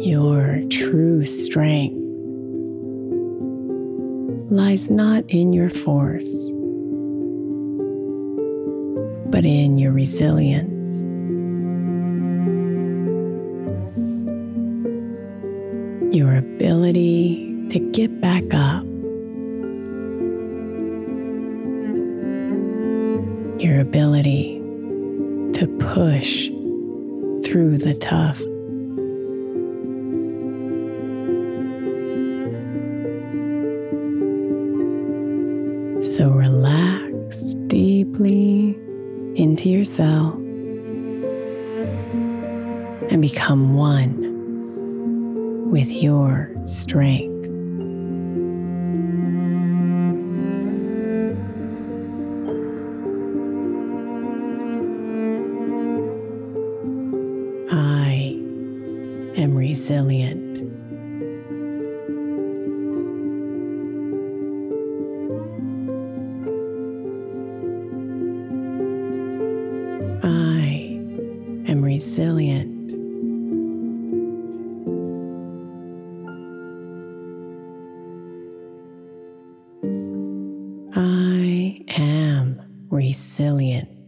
Your true strength lies not in your force, but in your resilience. Your ability to get back up your ability to push through the tough. So relax deeply into yourself and become one with your strength. I am resilient.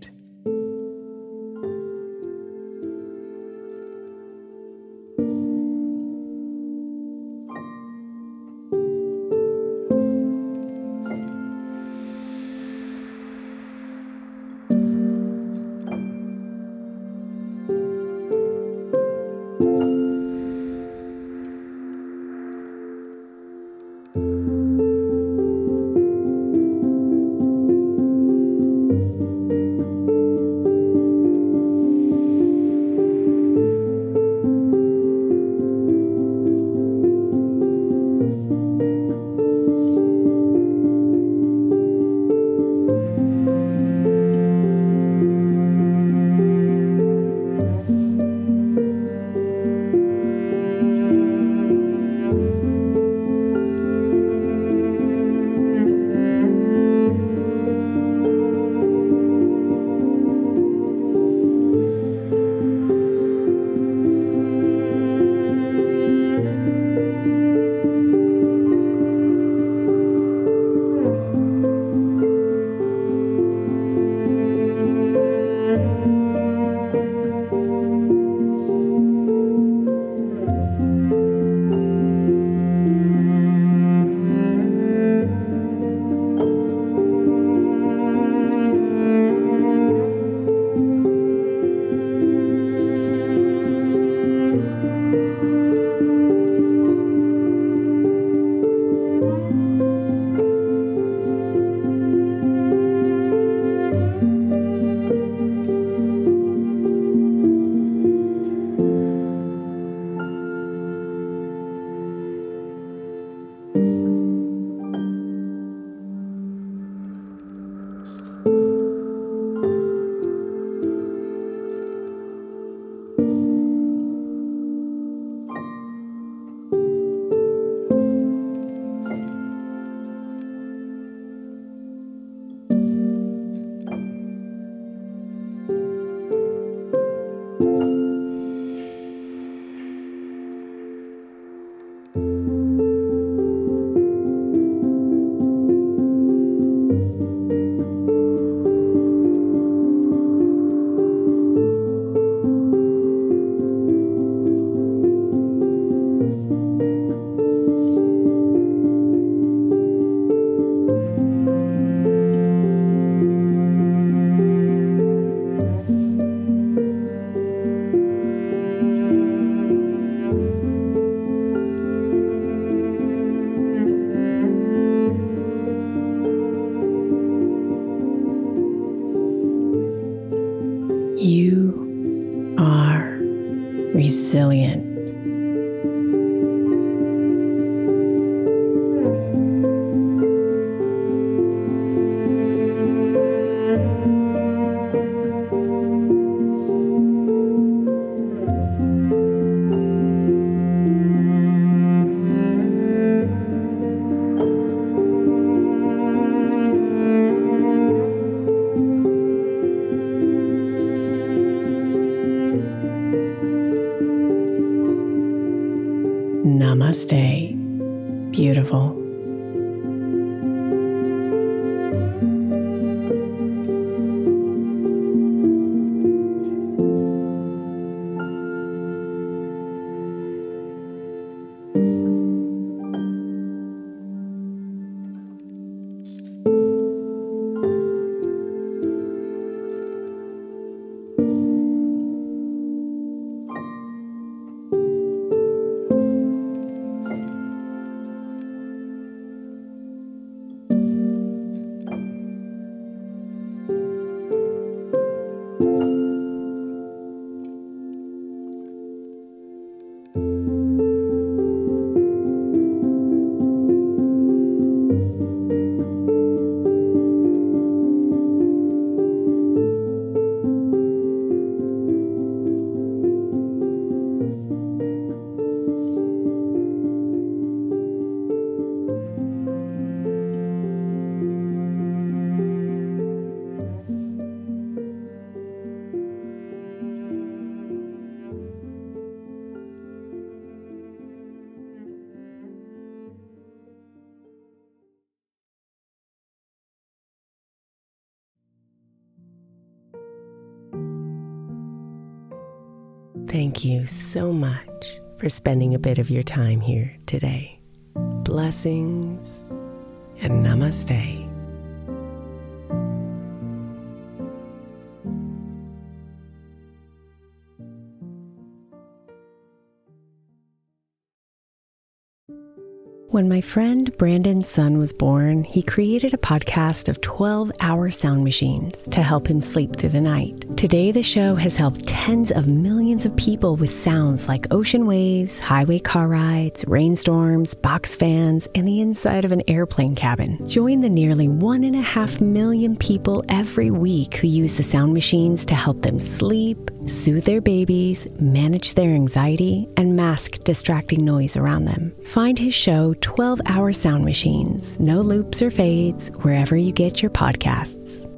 You are resilient. Namaste. Beautiful. Thank you so much for spending a bit of your time here today. Blessings and namaste. When my friend Brandon's son was born, he created a podcast of 12 hour sound machines to help him sleep through the night. Today, the show has helped tens of millions of people with sounds like ocean waves, highway car rides, rainstorms, box fans, and the inside of an airplane cabin. Join the nearly one and a half million people every week who use the sound machines to help them sleep, soothe their babies, manage their anxiety, and mask distracting noise around them. Find his show 12 Hour Sound Machines, no loops or fades, wherever you get your podcasts.